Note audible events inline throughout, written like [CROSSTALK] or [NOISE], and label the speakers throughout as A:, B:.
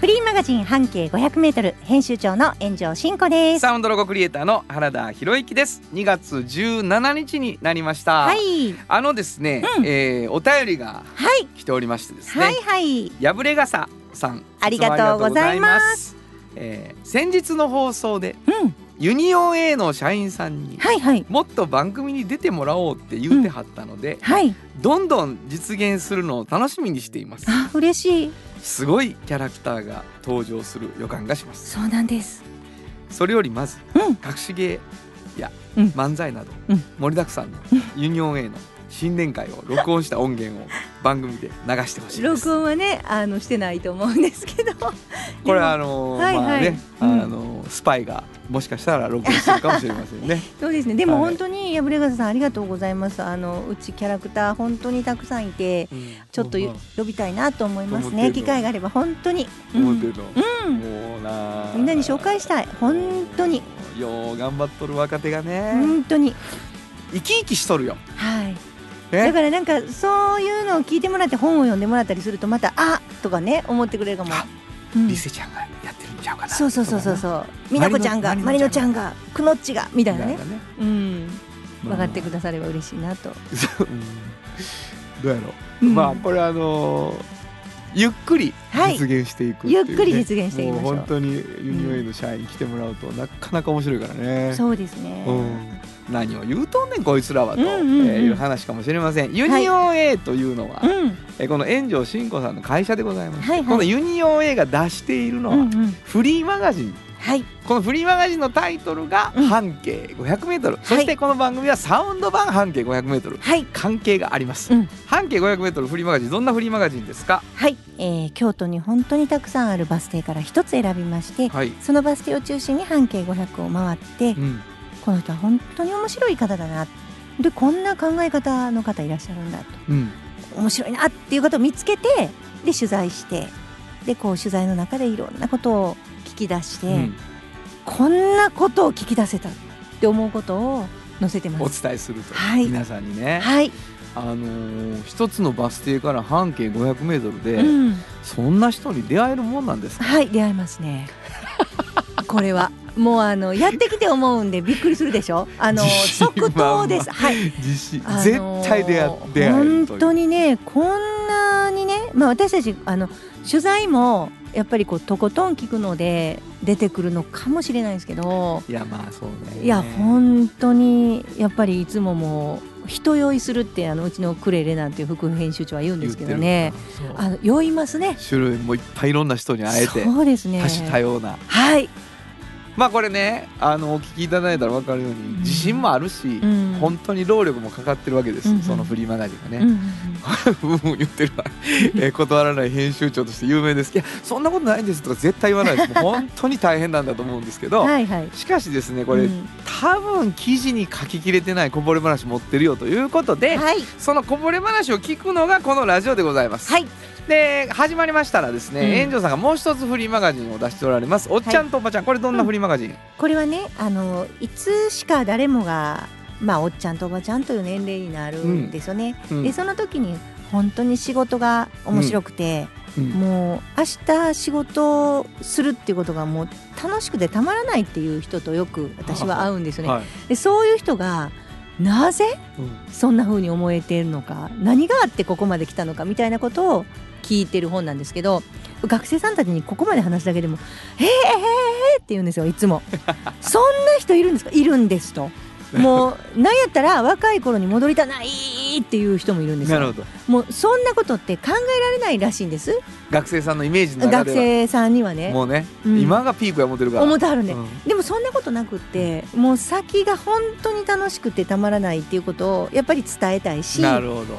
A: フリーマガジン半径500メートル編集長の炎上真子です。
B: サウンドロゴクリエイターの原田博之です。2月17日になりました。
A: はい、
B: あのですね、
A: うん。
B: えーお便りが
A: はい、
B: 来ておりましてですね、
A: はい、はい。
B: 破れ傘さん
A: ありがとうございます。
B: つもありがとうございます。えー先日の放送で
A: うん、
B: ユニオン A の社員さんに
A: はい、はい。
B: もっと番組に出てもらおうって言うてはったので、
A: はい、
B: どんどん実現するのを楽しみにしています。
A: あ、嬉しい。
B: すごいキャラクターが登場する予感がします。
A: そうなんです。
B: それよりまず
A: うん、
B: 隠し芸や
A: うん。
B: 漫才など
A: うん。
B: 盛りだくさんのユニオン A の新年会を録音した音源を [LAUGHS] 番組で流してほしいです
A: 録音はね、あのしてないと思うんですけど。[LAUGHS]
B: これあのー
A: はいはい
B: まあね、
A: うん
B: あのースパイがもしかしたら録音するかもしれませんね。[LAUGHS]
A: そうですね。でも
B: はい
A: 本当に破れ傘さんありがとうございます。あのうちキャラクター本当にたくさんいて、ちょっと
B: うん
A: よ呼びたいなと思いますね。機会があれば本当に。うん
B: 思ってるの、
A: うん
B: もうな
A: みんなに紹介したい。本当に、
B: よう頑張っとる若手がね、
A: 本当に。
B: 生き生きしとるよ。
A: はい。
B: ね
A: だからなんかそういうのを聞いてもらって本を読んでもらったりするとまたあとかね思ってくれるかも
B: リセちゃんがやってるんちゃうかな。
A: そうそうそうそう
B: う。
A: そう。美奈子ちゃんがマリノちゃんがくのっちがみたいなね。
B: ね。
A: うん。分かってく
B: だ
A: だされば嬉しいなと。[LAUGHS]
B: どうやろう。
A: うん
B: まあこれあのーゆっくり
A: はい。
B: 実現していくってい
A: ゆっくり実現していきまし
B: 本当にユニオン A の社員来てもらうとなかなか面白いからね。
A: そうですね。
B: うん、何を言うとんねんこいつらはと、
A: うんうんうん。
B: えーいう話かもしれません。ユニオン A というのは、
A: うん。
B: えーこの炎上真子さんの会社でございます、
A: はいはい。
B: このユニオン A が出しているのは、
A: うんうん。
B: フリーマガジン
A: はい。
B: このフリーマガジンのタイトルが
A: うん。
B: 半径 500m、そしてこの番組はサウンド版半径 500m
A: はい。
B: 関係があります、
A: うん。
B: 半径 500m フリーマガジン。どんなフリーマガジンですか？
A: はい、えー京都に本当にたくさんあるバス停から一つ選びまして、
B: はい、
A: そのバス停を中心に半径500を回って、
B: うん、
A: この人は本当に面白い方だな。でこんな考え方の方いらっしゃるんだと。
B: うん、
A: 面白いなっていう方を見つけてで取材してでこう取材の中でいろんなことを聞き出して、
B: うん
A: こんなことを聞き出せたって思うことを載せてま
B: お
A: す。
B: 伝えすると、
A: はい
B: 皆さんにね、
A: はい、
B: あのー一つのバス停から半径 500m で、
A: うん、
B: そんな人に出会えるもんなんですか？
A: はい出会いますね。[LAUGHS] これはもうあのやってきて思うんでびっくりするでしょ？あの即答です。
B: 満
A: はい。
B: 絶対出会出会える
A: 本当にねこんなにね、まあ、私たちあの取材もやっぱりこうとことん聞くので出てくるのかもしれないんですけど
B: いやまあそうね。
A: いや本当にやっぱりいつももう人酔いするってあのうちのクレレなんていう副編集長は言うんですけどね。あの酔いますね。
B: 種類もいっぱいいろんな人に会えて
A: そうですね。
B: 多種多様な。
A: はい、
B: まあこれねあのお聞きいただいたら分かるように
A: ん。
B: 自信もあるし、
A: うん。
B: 本当に労力もかかってるわけです、
A: うんうん。
B: そのフリーマガジンがね、うん、[LAUGHS] うん言ってるわ、えー断らない編集長として有名です。いやそんなことないんですとか絶対言わないです。[LAUGHS] 本当に大変なんだと思うんですけど、
A: はい。
B: しかしですねこれ、
A: うん。
B: 多分記事に書ききれてないこぼれ話持ってるよということで、
A: はい。
B: そのこぼれ話を聞くのがこのラジオでございます。
A: はい
B: で始まりましたらですね、
A: うん。
B: 炎上さんがもう一つフリーマガジンを出しておられます「おっちゃんとおばちゃん」これどんなフリーマガジン、
A: これはねあのいつしか誰もがまあおっちゃんとおばちゃんという年齢になるんですよね。
B: うん。
A: でその時に本当に仕事が面白くて、
B: うん。
A: もう明日仕事をするっていうことがもう楽しくてたまらないっていう人とよく私は会うんですよね。
B: はい。
A: でそういう人がなぜ
B: うん。
A: そんな風に思えているのか何があってここまで来たのかみたいなことを聞いてる本なんですけど学生さんたちにここまで話すだけでも「へえへえへえ」って言うんですよいつも。[LAUGHS] そんな人いるんですか？いるんですと。[LAUGHS] もうなんやったら若い頃に戻りたないっていう人もいるんですよ。
B: なるほど。
A: もうそんなことって考えられないらしいんです。
B: 学生さんのイメージの中
A: 学
B: では
A: 生さんにはね。
B: もうね、
A: うん。
B: 今がピークや思ってるから。
A: 思ってはるね、
B: うん。
A: でもそんなことなくってもう先が本当に楽しくてたまらないっていうことをやっぱり伝えたいし。
B: なるほど、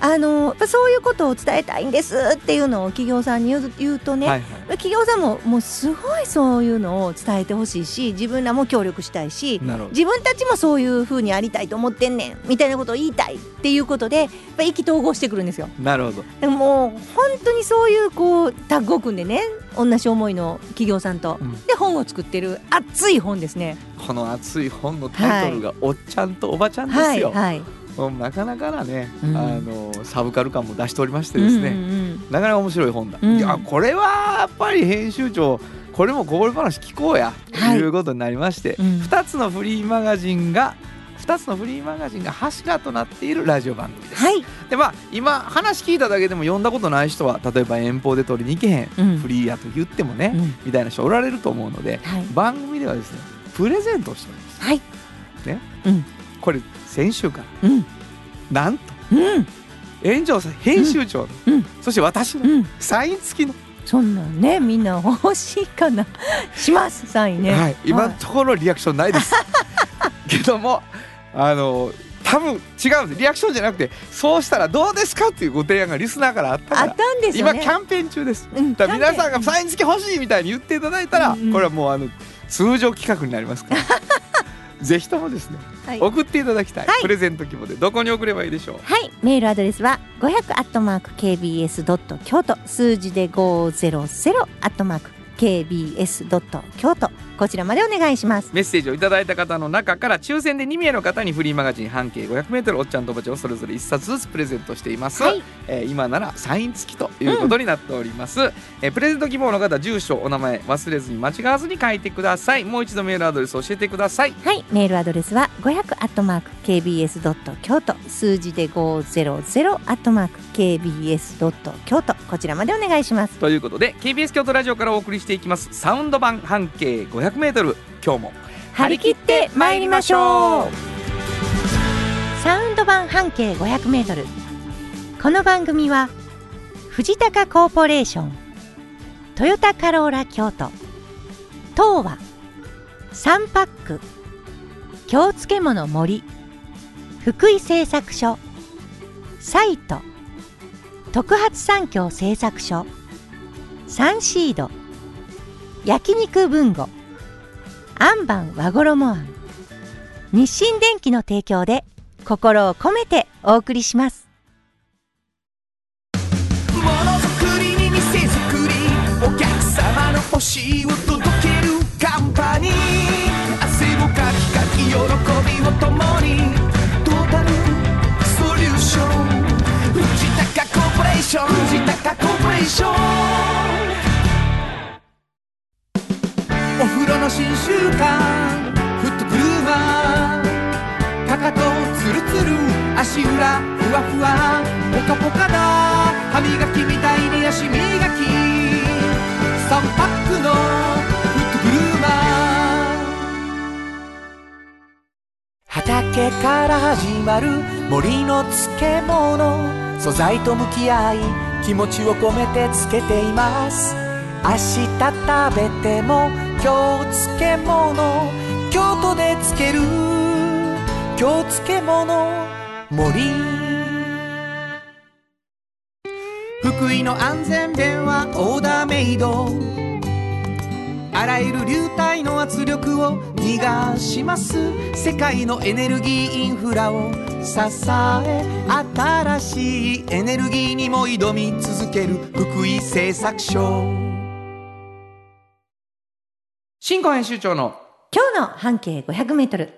A: あのやっぱそういうことを伝えたいんですっていうのを企業さんに言う言うとね、
B: はいはい。
A: 企業さんももうすごいそういうのを伝えてほしいし自分らも協力したいし
B: なるほど。
A: 自分たちもそういう風にありたいと思ってんねんみたいなことを言いたいっていうことでやっぱ意気投合してくるんですよ。
B: なるほど。
A: でももう本当にそういうこうタッグを組んでね同じ思いの企業さんと、
B: うん。
A: で本を作ってる熱い本ですね。
B: この熱い本のタイトルが「おっちゃんとおばちゃん」ですよ、
A: はいはい。
B: なかなかなね、
A: うん。
B: あのサブカル感も出しておりましてですね、
A: うんうん。
B: なかなか面白い本だ、
A: うん。
B: いやこれはやっぱり編集長これもこぼれ話聞こうやと
A: はい
B: いうことになりまして、
A: うん
B: 2つのフリーマガジンが2つのフリーマガジンが柱となっているラジオ番組です。
A: はい。
B: でまあ今話聞いただけでも読んだことない人は例えば遠方で取りに行けへん、
A: うん
B: フリーやと言ってもね、
A: うん
B: みたいな人おられると思うので
A: はい。
B: 番組ではですねプレゼントをしております。
A: はい。
B: ね。
A: うん。
B: これ先週から
A: うん。
B: なんと
A: うん。
B: 炎上さん編集長の、
A: うん
B: そして私の
A: うん。
B: サイン付きの、
A: そんなんねみんな欲しいかな。しますサインね。
B: はい、今のところリアクションないです。[LAUGHS] けどもあの多分違うんです。リアクションじゃなくてそうしたらどうですかっていうご提案がリスナーからあった
A: あったんですよね。
B: 今キャンペーン中です。
A: うん
B: だ皆さんがサイン付き欲しいみたいに言っていただいたら、
A: うんうん。
B: これはもうあの通常企画になりますから [LAUGHS] ぜひともですね
A: はい。
B: 送っていただきたい、
A: はい。
B: プレゼント希望でどこに送ればいいでしょう？
A: はい、メールアドレスは500アットマーク KBS ドット京都。数字で500アットマーク KBS ドット京都こちらまでお願いします。
B: メッセージをいただいた方の中から抽選で2名の方にフリーマガジン半径 500m おっちゃんとおばちゃんをそれぞれ1冊ずつプレゼントしています、
A: はい。
B: えー今ならサイン付きということになっております、えープレゼント希望の方住所お名前忘れずに間違わずに書いてください。もう一度メールアドレス教えてください。
A: はい、メールアドレスは500アットマーク KBS ドット京都数字で500アットマーク KBS ドット京都こちらまでお願いします。
B: ということで KBS 京都ラジオからお送りしていきます。サウンド版半径 500m 今日も
A: 張り切って参りましょう。サウンド版半径500メートル。この番組は藤高コーポレーショントヨタカローラ京都東和サンパック京漬物森。福井製作所。サイト。特発産業製作所。サンシード。焼肉文吾アンバン和衣あん日清電機の提供で心を込めてお送りします。
C: ものづくりに店づくり。お客様の欲しいを届けるカンパニー。お風呂の新習慣フットグルーマーかかとツルツル足裏ふわふわポカポカだ。歯磨きみたいに足磨き。3パックの畑から始まる森の漬物。素材と向き合い気持ちを込めて漬けています。明日食べても今日漬物。京都で漬ける。京漬物。森。福井の安全弁はオーダーメイド。あらゆる流体の圧力を逃がします。世界のエネルギーインフラを支え新しいエネルギーにも挑み続ける福井製作所。
B: 新婚編集長の
A: 今日の半径500メートル。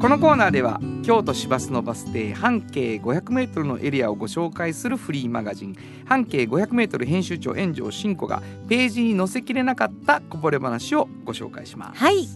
B: このコーナーでは京都市バスのバス停半径 500m のエリアをご紹介するフリーマガジン半径 500m 編集長炎上真子がページに載せきれなかったこぼれ話をご紹介します。
A: はい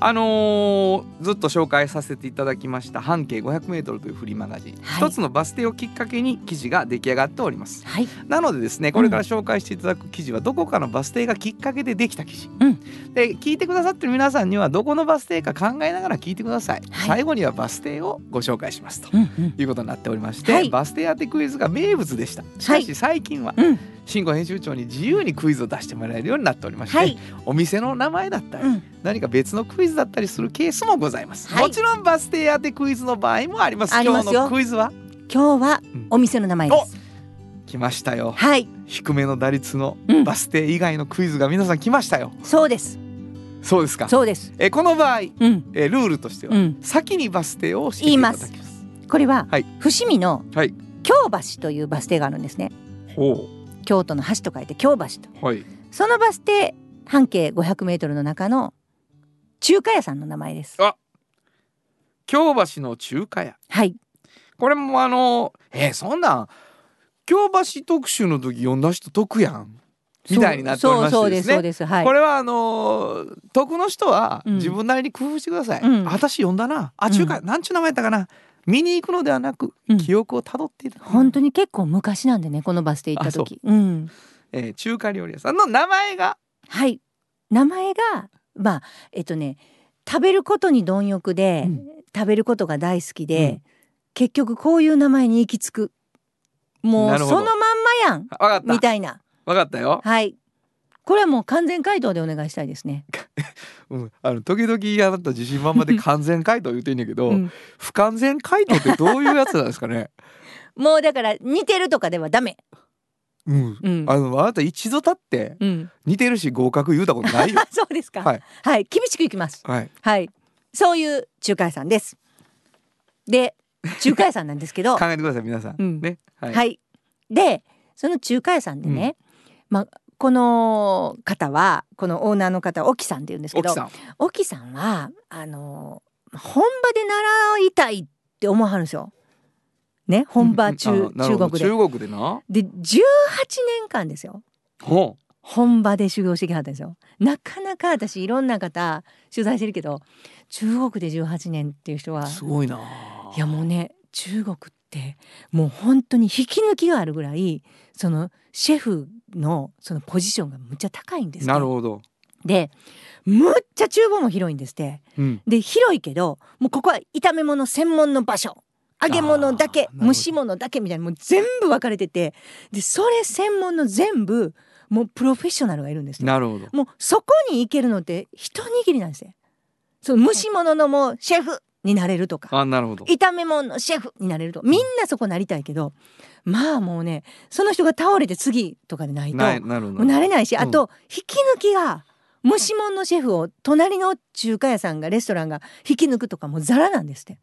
B: あのーずっと紹介させていただきました半径 500m というフリーマガジン、
A: はい。
B: 一つのバス停をきっかけに記事が出来上がっております。
A: はい。
B: なのでですねこれから紹介していただく記事はどこかのバス停がきっかけでできた記事、
A: うん。
B: で聞いてくださってる皆さんにはどこのバス停か考えながら聞いてください、
A: はい。
B: 最後にはバス停をご紹介しますということになっておりまして、
A: はい。
B: バス停当てクイズが名物でした。しかし最近は
A: うん
B: 慎吾編集長に自由にクイズを出してもらえるようになっておりまして、
A: はい。
B: お店の名前だったり、
A: うん。
B: 何か別のクイズだったりするケースもございます、
A: はい。
B: もちろんバス停当てクイズの場合もあります。今日のクイズは？
A: 今日は
B: うん。
A: お店の名前です。
B: 来ましたよ。
A: はい。
B: 低めの打率の
A: うん。
B: バス停以外のクイズが皆さん来ましたよ。
A: そうです。
B: そうですか。
A: そうです。
B: えこの場合
A: うん。
B: えルールとしては、
A: うん。
B: 先にバス停を教えています。
A: これは、
B: はい。
A: 伏見の
B: はい。
A: 京橋というバス停があるんですね。
B: ほ
A: 京都の橋と書いて京橋と。
B: うはい。
A: そのバス停半径500メートルの中の中華屋さんの名前です。
B: あ京橋の中華屋。
A: はい。
B: これもあのえーそんなん京橋特集の時読んだ人得やん。みたいになっておりま
A: そうそうですそう
B: してです。
A: はい。
B: これはあのー得の人は
A: うん。
B: 自分なりに工夫してください、
A: うん。
B: 私読んだな。あ中華、なんちゅう名前やったかな見に行くのではなく、
A: うん。
B: 記憶をたどっている。
A: 本当に結構昔なんでねこのバス停行った時。う。ん。
B: えー中華料理屋さんの名前が？
A: はい。名前がまあえっとね食べることに貪欲で、
B: うん。
A: 食べることが大好きで、
B: うん。
A: 結局こういう名前に行き着く。もうそのまんまやん。みたいな。
B: わかったよ、
A: はいこれはもう完全回答でお願いしたいですね。[LAUGHS]
B: うん、あの時々あなた自信満々で [LAUGHS] 完全回答言ってんねんけど、
A: うん。
B: 不完全回答ってどういうやつなんですかね？[LAUGHS]
A: もうだから似てるとかではダメ。
B: うん。
A: うん。
B: あのあなた一度立って
A: うん、
B: 似てるし合格言うたことないよ。
A: そうですか。
B: はい、
A: はい、厳しくいきます。
B: はい。
A: はい、そういう中華屋さんです。で、中華屋さんなんですけど、
B: 考えてください皆さん、
A: うん。
B: ね。は、
A: はい。い、で、その中華屋さんでね、まあこの方はこのオーナーの方沖さんって言うんですけど
B: 沖さん。
A: 沖さんはあの本場で習いたいって思わはるんですよ。ね本場中,、
B: うん
A: 中国で。
B: 中国でな。
A: で18年間ですよ。
B: ほ
A: 本場で修行してきはったんですよ。なかなか私いろんな方取材してるけど中国で18年っていう人は
B: うすごいな。い
A: やもうね中国ってもう本当に引き抜きがあるぐらいそのシェフのそのポジションがむっちゃ高いんです
B: なるほど、
A: でむっちゃ厨房も広いんですって。
B: うん、
A: で広いけどもうここは炒め物専門の場所。揚げ物だけ蒸し物だけみたいなもう全部分かれてて。でそれ専門の全部もうプロフェッショナルがいるんですよ。
B: なるほど。
A: もうそこに行けるのって一握りなんですよその蒸し物のもうシェフになれるとか。
B: あなるほど。
A: 炒め物のシェフになれると。みんなそこなりたいけどまあもうねその人が倒れて次とかでないと
B: ないな
A: れないし、
B: うん。
A: あと引き抜きが蒸し物のシェフを隣の中華屋さんがレストランが引き抜くとかもうザラなんですって。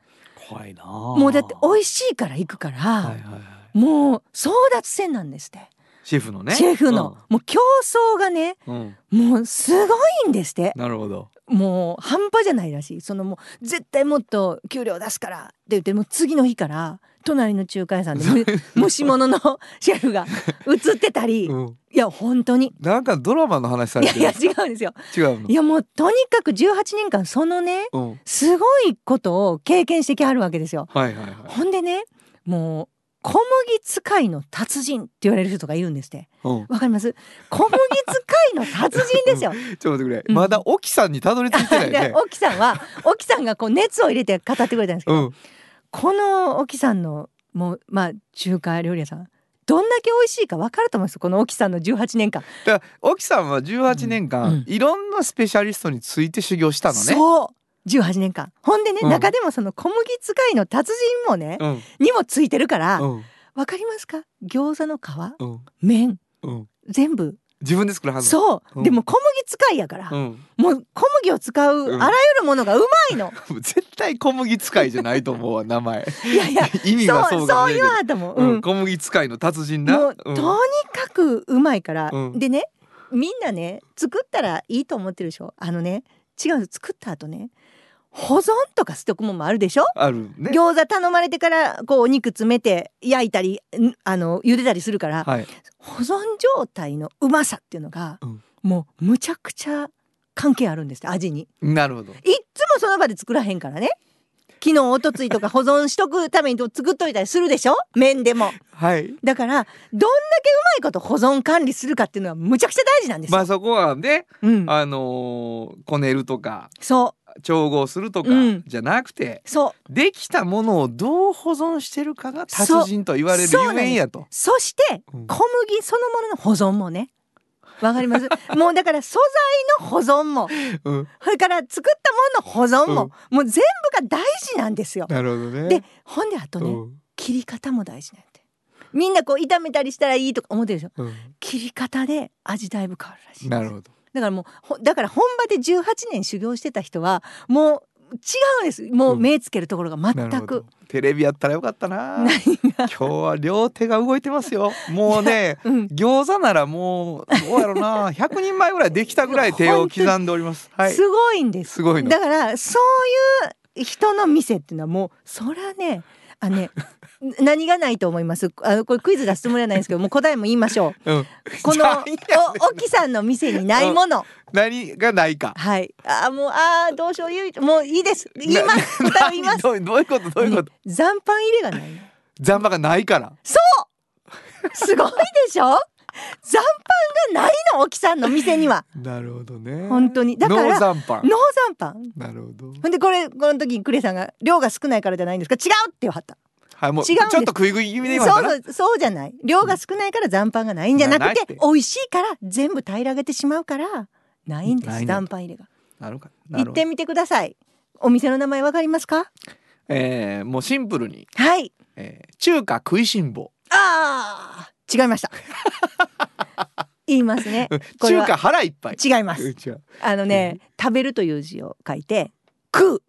B: 怖いな
A: もうだって美味しいから行くから、
B: はいはいはい。
A: もう争奪戦なんですって、
B: シェフのね。
A: シェフの、もう競争がね
B: うん、うん。
A: もうすごいんですって。
B: なるほど
A: もう半端じゃないらしい。そのもう絶対もっと給料出すからって言ってもう次の日から隣の中華屋さんで [LAUGHS] む蒸し物の [LAUGHS] シェフが映ってたり、
B: うん。
A: いや本当に。
B: なんかドラマの話されてる。
A: いや違うんですよ。
B: 違うの？
A: いやもうとにかく18年間そのね
B: うん。
A: すごいことを経験してきはるわけですよ。
B: はいはいはい。
A: ほんでねもう小麦使いの達人って言われる人がいるんですって。
B: うん。
A: わかります？小麦使いの達人ですよ。[LAUGHS]
B: ちょっと待ってくれ、
A: うん。
B: まだ沖さんにたどり着いてない [LAUGHS]
A: で
B: ね
A: 沖さんは沖さんがこう熱を入れて語ってくれたんですけど、
B: うん。
A: この沖さんのもうまあ中華料理屋さんどんだけ美味しいか分かると思うんですよこの沖さんの18年間。
B: だから沖さんは18年間、いろんなスペシャリストについて修行したのね。
A: そう18年間。ほんでね、
B: うん。
A: 中でもその小麦使いの達人もね、
B: うん。
A: にもついてるから、
B: うん。
A: わかりますか？餃子の皮
B: うん。
A: 麺
B: うん。
A: 全部。
B: 自分で作るはず。
A: そう、
B: うん。
A: でも小麦使いやから、
B: うん、
A: もう小麦を使う
B: うん。
A: あらゆるものがうまいの、[LAUGHS]
B: 絶対小麦使いじゃないと思うわ名前。
A: いやいや [LAUGHS]
B: 意味は
A: そ
B: そう
A: そう言わはったもん、
B: うん。
A: うん
B: 小麦使いの達人な。
A: もう、
B: うん。
A: とにかくうまいから、
B: うん。
A: でねみんなね作ったらいいと思ってるでしょ？あのね違う作った後ね保存とかストックもんもあるでしょ？
B: あるね。
A: 餃子頼まれてからこうお肉詰めて焼いたりんあの茹でたりするから、
B: はい。
A: 保存状態のうまさっていうのが、
B: うん。
A: もうむちゃくちゃ関係あるんですって味に。
B: なるほど。
A: いっつもその場で作らへんからね。昨日おとついとか [LAUGHS] 保存しとくために作っといたりするでしょ？麺でも。
B: はい。
A: だからどんだけうまいこと保存管理するかっていうのはむちゃくちゃ大事なんですよ、
B: まあそこはね
A: うん、
B: あのーこねるとか。
A: そ
B: 調合するとか
A: うん。
B: じゃなくて、
A: うそう。
B: できたものをどう保存してるかが達人と言われるゆえんやと。
A: そして
B: うん。
A: 小麦そのものの保存もね。わかります？[LAUGHS] もうだから素材の保存も。
B: うん、
A: それから作ったものの保存も、もう全部が大事なんですよ。
B: なるほどね。
A: でほんであとね、
B: うん。
A: 切り方も大事なんやって。みんなこう炒めたりしたらいいとか思ってるんですよ
B: うん。
A: 切り方で味だいぶ変わるらしい
B: なるほど
A: だからもうほだから本場で18年修行してた人はもう違うんです。もう目つけるところが
B: な
A: 全く。
B: るほど、テレビやったらよかったな。
A: 何
B: 今日は両手が動いてますよ。もうね [LAUGHS]
A: うん。
B: 餃子ならもうどうやろうな。[LAUGHS] 100人前ぐらいできたぐらい手を刻んでおります。はい。
A: すごいんです。
B: すごいの。
A: だからそういう人の店っていうのはもうそりゃねあね [LAUGHS] 何がないと思います？あのこれクイズ出すつもりはないんですけど [LAUGHS] もう答えも言いましょう。
B: うん。
A: このお沖さんの店にないもの。
B: 何がないか。
A: はい。あーもうあーどうしようもういいです。[LAUGHS] 言います。答え言います。
B: どうどういうこと？どういうこと？
A: 残飯入れがない
B: 残飯がないから。
A: すごいでしょ？残飯がないの沖さんの店には。
B: なるほどね。
A: 本当に。だから
B: ノー残飯。
A: ノー残飯。
B: なるほど。
A: ほんでこれこの時にクレさんが量が少ないからじゃないんですか？違うって言わはった
B: はいもう
A: 違う
B: ちょっと食い食い気味で
A: そうそうそうじゃない。量が少ないから残飯がないんじゃなくて
B: て。
A: 美味しいから全部平らげてしまうからないんです。残飯入れが。
B: なる
A: 行ってみてください。お店の名前わかりますか？
B: えーもうシンプルに、
A: はい。
B: えー中華食いしん坊。
A: あー違いました。[LAUGHS] 言いますね。
B: 中華腹いっぱい。
A: 違います。あのね食べるという字を書いて食う。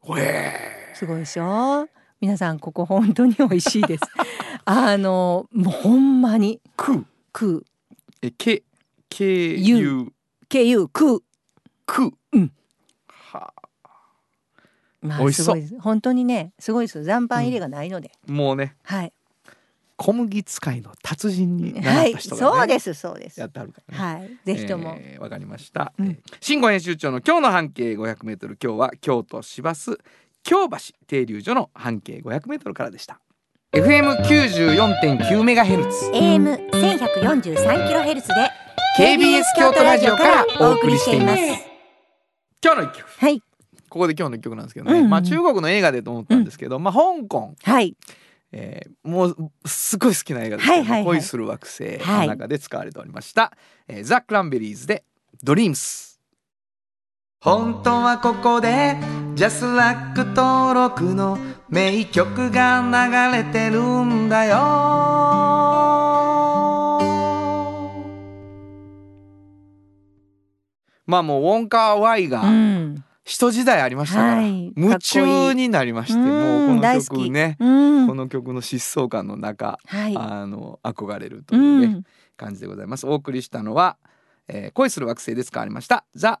B: ほえ
A: すごいでしょ？皆さんここ本当に美味しいです。[LAUGHS] あのもうほんまに。
B: ー食う
A: 食う
B: えけけ
A: ゆ。
B: ゆ。
A: 経由食うん。
B: は
A: ま
B: 美味しそう。
A: すごいです。本当にねすごいです。よ残飯入れがないので、
B: もうね。
A: はい。
B: 小麦使いの達人にな
A: はい
B: った人が、ね
A: そうですそうです。
B: やってあるからね。
A: はい。ぜひとも、
B: えーわかりました、
A: うん。
B: えー新語編集長の今日の半径 500m 今日は京都市バス京橋停留所の半径 500m からでした。FM94.9 メガヘルツ。
A: AM 千百四十三キロヘルツで
B: KBS 京都ラジオからお送りしています。今日の一曲。
A: はい。
B: ここで今日の一曲なんですけどね、
A: うんうん。
B: まあ中国の映画でと思ったんですけど、まあ香港、
A: はい。
B: えーもうすごい好きな映画ですけど、
A: はいはいはい。
B: 恋する惑星の中で使われておりました、えーザ・クランベリーズでドリームス本当はここでジャスラック登録の名曲が流れてるんだよ。まあもうウォンカー Y が
A: うん。
B: 一時代ありましたから、
A: はい。
B: 夢中になりまして
A: うん
B: もうこの曲ね
A: うん
B: この曲の疾走感の中、
A: はい。
B: あの憧れるといううね、
A: ん。
B: 感じでございます。お送りしたのは、えー恋する惑星で使われました。ザ・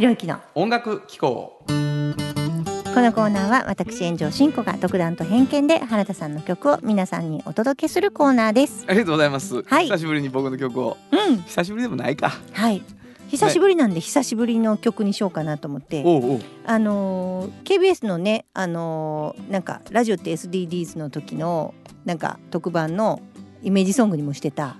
A: 原田博之の
B: 音楽機構。
A: このコーナーは私炎上真子が独断と偏見で原田さんの曲を皆さんにお届けするコーナーです。
B: ありがとうございます、
A: はい。
B: 久しぶりに僕の曲を。
A: うん。
B: 久しぶりでもないか。
A: はい。久しぶりなんで久しぶりの曲にしようかなと思って。
B: おうおう。
A: あのー KBS のねあのーなんかラジオって SDGs の時のなんか特番のイメージソングにもしてた。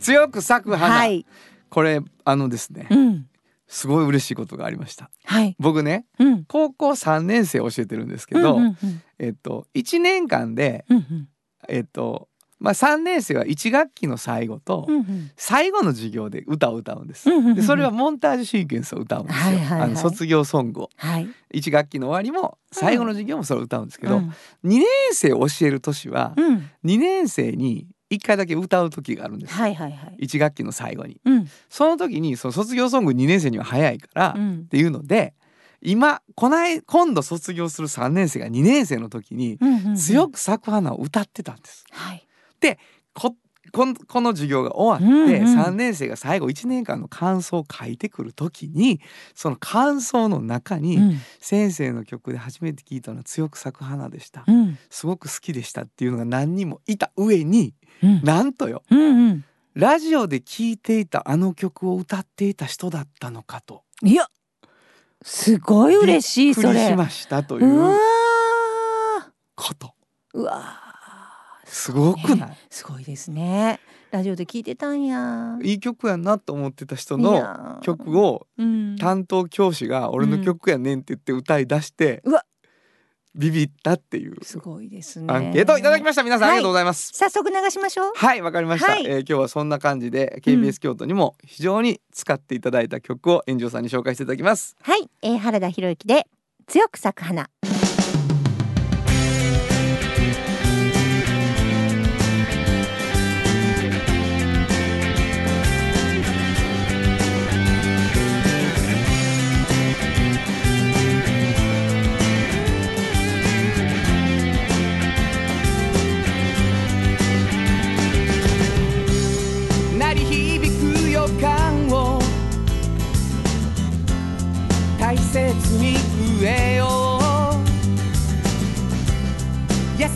B: 強く咲く花、
A: はい。
B: これあのですね。
A: うん
B: すごい嬉しいことがありました。
A: はい。
B: 僕ね
A: うん。
B: 高校3年生教えてるんですけど、
A: うんうん
B: えっと1年間で
A: うんうん。
B: えっとまあ3年生は1学期の最後と、
A: うんうん。
B: 最後の授業で歌を歌うんです。
A: うんうんうん
B: でそれはモンタージュシーケンスを歌うんですよ。
A: はいはいはい。
B: あの卒業ソングを。
A: はい。
B: 1学期の終わりも最後の授業もそれを歌うんですけど、
A: うん。
B: 2年生を教える年は
A: うん。
B: 2年生に1回だけ歌う時があるんです。
A: はいはいはい。
B: 1学期の最後に。
A: うん。
B: その時にその卒業ソング2年生には早いから、っ
A: うん。
B: ていうので今こない今度卒業する3年生が2年生の時に強く咲く花を歌ってたんです。
A: はい。
B: ここんこの授業が終わって、
A: うんうん。
B: 3年生が最後1年間の感想を書いてくる時にその感想の中に、
A: うん。
B: 先生の曲で初めて聞いたのは強く咲く花でした、
A: うん。
B: すごく好きでしたっていうのが何人もいた上に
A: うん。
B: なんとよ。
A: うんうん。
B: ラジオで聴いていたあの曲を歌っていた人だったのかと。
A: いやすごい嬉しい
B: びっくり
A: それ
B: しましたということ。
A: ーうわー。
B: すごくない、
A: すごいですね。ラジオで聞いてたんや。
B: いい曲やなと思ってた人
A: い
B: の曲を
A: うん。
B: 担当教師が俺の曲やねんって言って歌い出して、
A: うわ
B: ビビったっていう。
A: すごいですね。
B: アンケートいただきました。皆さんあ
A: はい。
B: りがとうございます。
A: 早速流しましょう。
B: はいわかりました、
A: はい。
B: えー今日はそんな感じで KBS 京都にも非常に使っていただいた曲を炎上さんに紹介していただきます。
A: はい、えー、原田博之で強く咲く花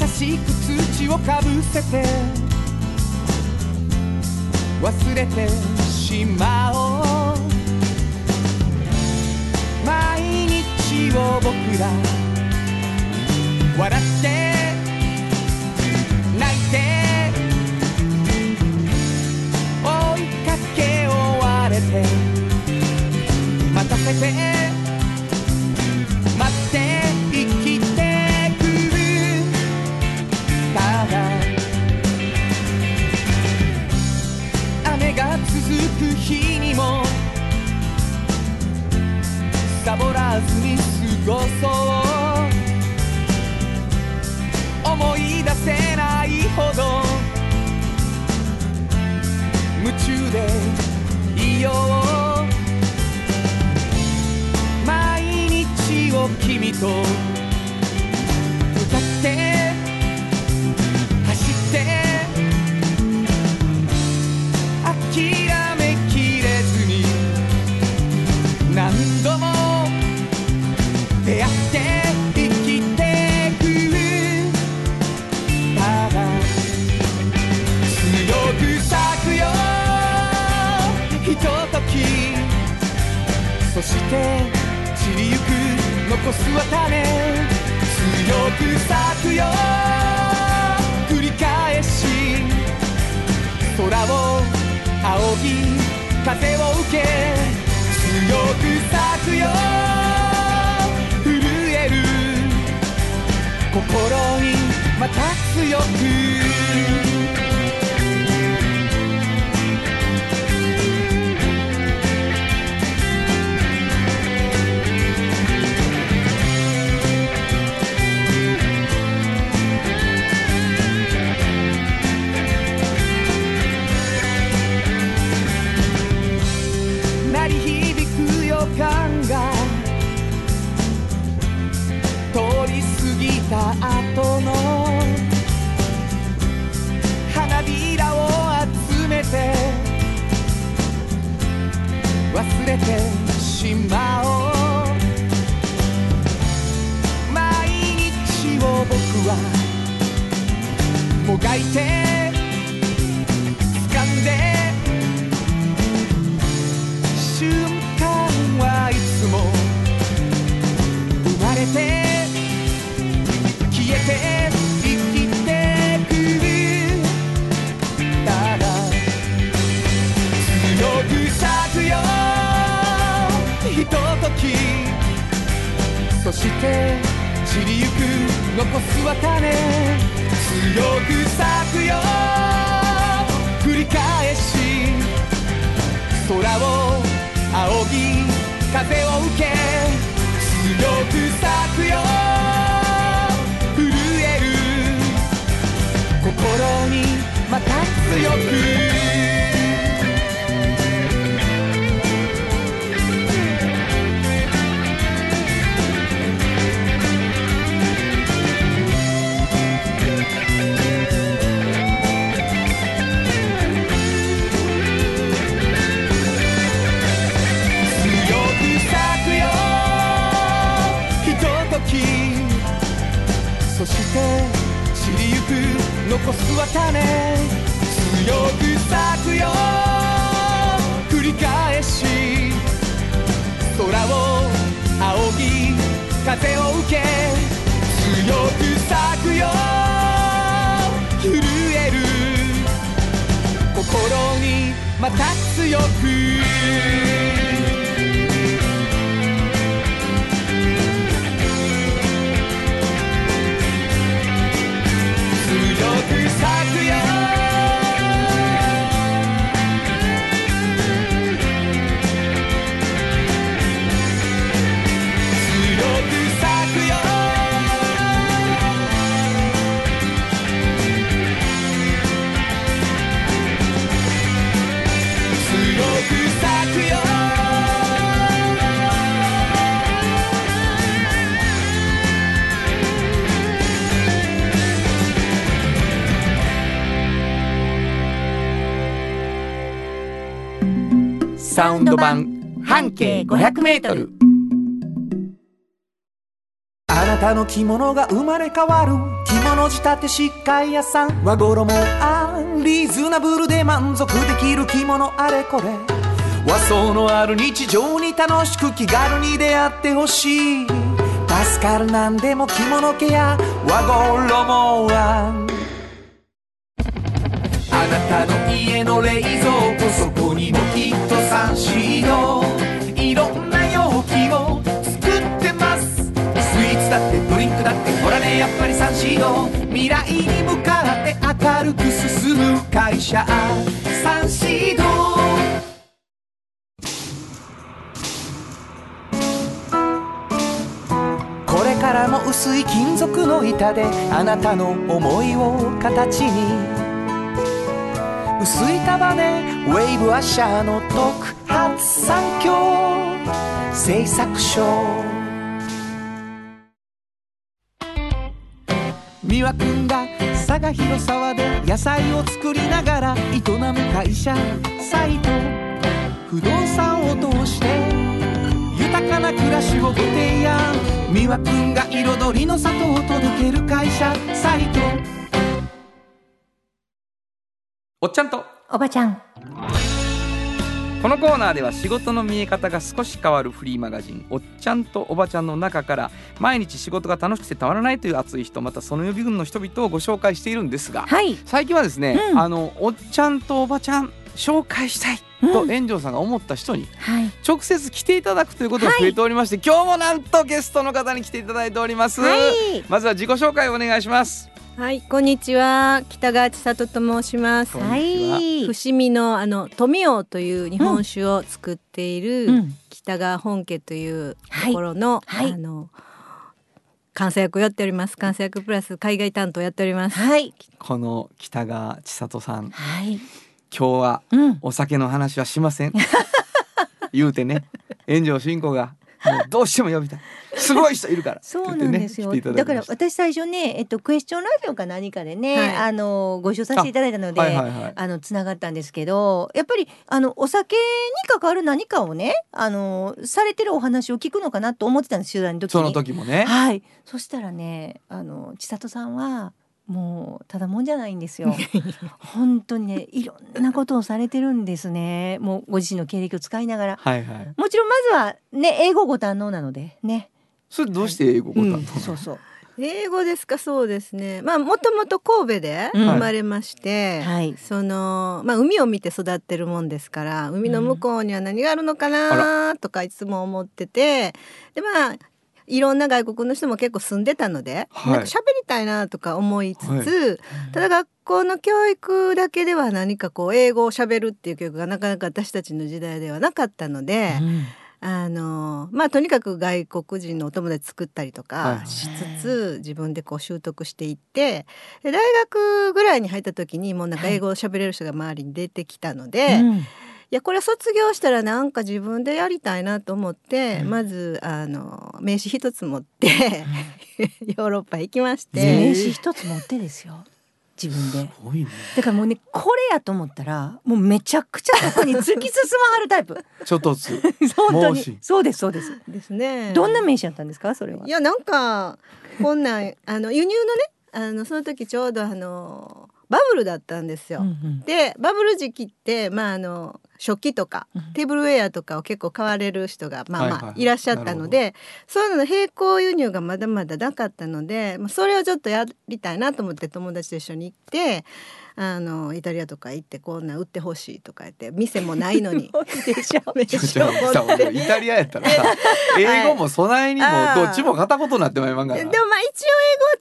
C: 優しく土をかぶせて忘れてしまおう。毎日を僕ら笑って泣いて追いかけ終われて待たせて。よ。う毎日を君とて散りゆく残すは種。強く咲くよ。繰り返し。空を仰ぎ風を受け。強く咲くよ。震える。心にまた強く。もがいて掴んで。瞬間はいつも生まれて消えて生きてくただ強く咲くよ。ひととき。そして散りゆく残すは種。く咲くよ繰り返し空を仰ぎ風を受け強く咲くよ震える心にまた強く残すは種強く咲くよ。繰り返し空を仰ぎ風を受け強く咲くよ。震える心にまた強く。
B: サウンド版半径500メートル。
C: あなたの着物が生まれ変わる。着物仕立て疾患屋さん。和衣あリーズナブルで満足できる着物あれこれ。和装のある日常に楽しく気軽に出会ってほしい。助かるなんでも着物ケア。和衣はあなたの家の冷蔵庫そこにもきっとサンシードいろんな容器を作ってます。スイーツだってドリンクだってほらねやっぱりサンシード。未来に向かって明るく進む会社。サンシード。これからも薄い金属の板であなたの思いを形に。薄い束ねウェーブアッシャーの特発産業製作所美和くんが佐賀広沢で野菜を作りながら営む会社サイト。不動産を通して豊かな暮らしをご提案。美和くんが彩りの里を届ける会社サイト。
B: おっちゃんと。
A: おばちゃん。
B: このコーナーでは仕事の見え方が少し変わるフリーマガジン「おっちゃんとおばちゃん」の中から毎日仕事が楽しくてたまらないという熱い人またその予備軍の人々をご紹介しているんですが
A: はい。
B: 最近はですね、
A: うん。
B: あのおっちゃんとおばちゃん紹介したいと炎上さんが思った人に
A: はい。
B: 直接来ていただくということが増えておりまして、今日もなんとゲストの方に来ていただいております、
A: はい。
B: まずは自己紹介をお願いします
D: はい、こんにちは。北川千里と申します。
B: こん
A: は
B: にちは。い
D: 伏見のあの富王という日本酒を作っている、
A: うん。
D: 北川本家というところの、
A: はい。はい。
D: あの監査役をやっております。監査役プラス海外担当やっております。
A: はい。
B: この北川千里さん。
A: はい。
B: 今日は
A: うん。
B: お酒の話はしません。[LAUGHS] 言うてね。炎上進行がどうしても呼びたい。すごい人いるから。[LAUGHS]
A: そうなんですよ、
B: だ
A: だから私最初ねえっとクエスチョンラジオか何かでね、
D: はい。
A: あのご一緒させていただいたので
B: はい。はいはい
A: あのつながったんですけどやっぱりあのお酒に関わる何かをねあのされてるお話を聞くのかなと思ってたんです取材の時に。
B: その時もね。
A: はい。そしたらねあの千里さんはもうただもんじゃないんですよ。本当にねいろんなことをされてるんですね。もうご自身の経歴を使いながら。
B: はいはい
A: もちろんまずはね英語ご堪能なのでね。
B: それどうして英語ご担当、
A: そうそう。
D: 英語ですか？そうですね。まあもともと神戸で
A: うん
D: 生まれまして、
A: はい
D: そのまあ海を見て育ってるもんですから海の向こうには何があるのかなとかいつも思っててでまあいろんな外国の人も結構住んでたので、
B: はい。
D: なんか喋りたいなとか思いつつ、
B: はい。
D: ただ学校の教育だけでは何かこう英語を喋るっていう教育がなかなか私たちの時代ではなかったので、あのまあとにかく外国人のお友達作ったりと
B: はい。
D: かしつつ、自分でこう習得していってで大学ぐらいに入った時にもうなんか英語を喋れる人が周りに出てきたので、い
A: うん
D: やこれ卒業したらなんか自分でやりたいなと思って、
A: うん。
D: まずあの名刺一つ持って [LAUGHS] ヨーロッパ行きまし
A: 名
D: て。
A: 刺一つ持ってですよ。自分で。
B: すごいね。
A: だからもうねこれやと思ったらもうめちゃくちゃそこに突き進まはるタイプ。[LAUGHS]
B: ちょっとずつ。
A: 本当に。そうですそうです。
D: ですね。
A: どんな名刺やったんですか？それは。い
D: やなんかこんなんあの輸入のねあのその時ちょうどあのバブルだったんですよ。
A: うんうん。
D: でバブル時期って、まあ、あの食器とか
A: うん
D: テーブルウェアとかを結構買われる人がまあまあ、
B: はい
D: らっしゃったのでそういうのの並行輸入がまだまだなかったのでまあそれをちょっとやりたいなと思って友達と一緒に行ってあのイタリアとか行ってこんなん売ってほしいとか言って店もないのに。[LAUGHS] [LAUGHS] [LAUGHS]
B: イタリアやったらさ英語も備えにもどっちも片言になってまいまんがな
D: でもまあ一応